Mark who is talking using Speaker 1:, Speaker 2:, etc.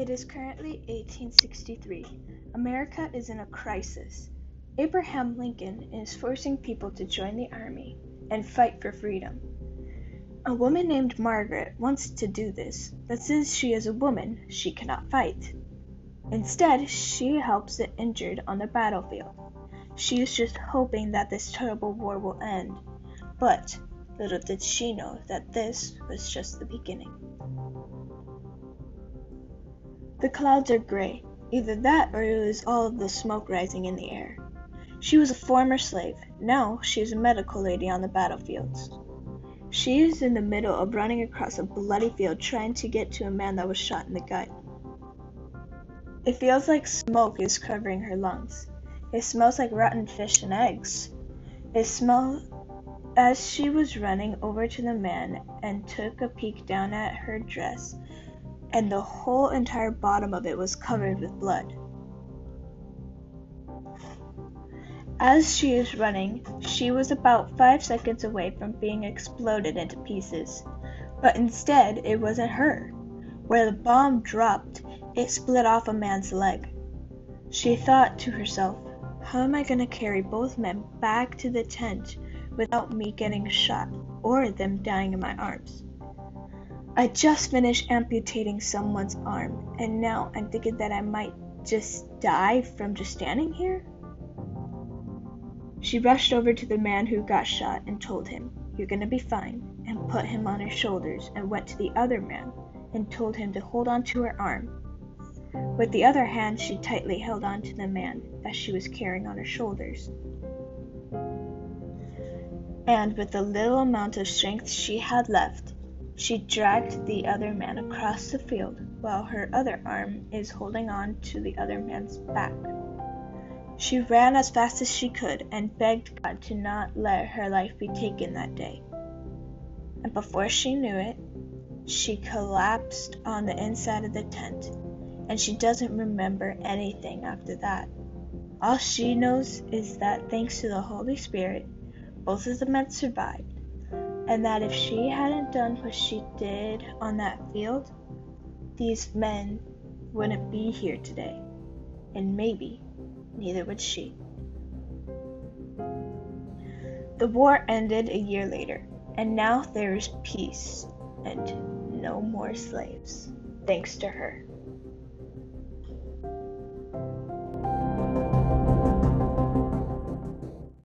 Speaker 1: It is currently 1863. America is in a crisis. Abraham Lincoln is forcing people to join the army and fight for freedom. A woman named Margaret wants to do this, but since she is a woman, she cannot fight. Instead, she helps the injured on the battlefield. She is just hoping that this terrible war will end. But little did she know that this was just the beginning. The clouds are gray. Either that or it was all of the smoke rising in the air. She was a former slave. Now she is a medical lady on the battlefields. She is in the middle of running across a bloody field trying to get to a man that was shot in the gut. It feels like smoke is covering her lungs. It smells like rotten fish and eggs. It smells as she was running over to the man and took a peek down at her dress and the whole entire bottom of it was covered with blood. As she was running, she was about five seconds away from being exploded into pieces. But instead, it wasn't her. Where the bomb dropped, it split off a man's leg. She thought to herself, How am I going to carry both men back to the tent without me getting shot or them dying in my arms? I just finished amputating someone's arm, and now I'm thinking that I might just die from just standing here? She rushed over to the man who got shot and told him, You're gonna be fine, and put him on her shoulders, and went to the other man and told him to hold on to her arm. With the other hand, she tightly held on to the man that she was carrying on her shoulders. And with the little amount of strength she had left, she dragged the other man across the field while her other arm is holding on to the other man's back. She ran as fast as she could and begged God to not let her life be taken that day. And before she knew it, she collapsed on the inside of the tent, and she doesn't remember anything after that. All she knows is that thanks to the Holy Spirit, both of the men survived and that if she hadn't done what she did on that field, these men wouldn't be here today, and maybe neither would she. The war ended a year later, and now there is peace and no more slaves, thanks to her.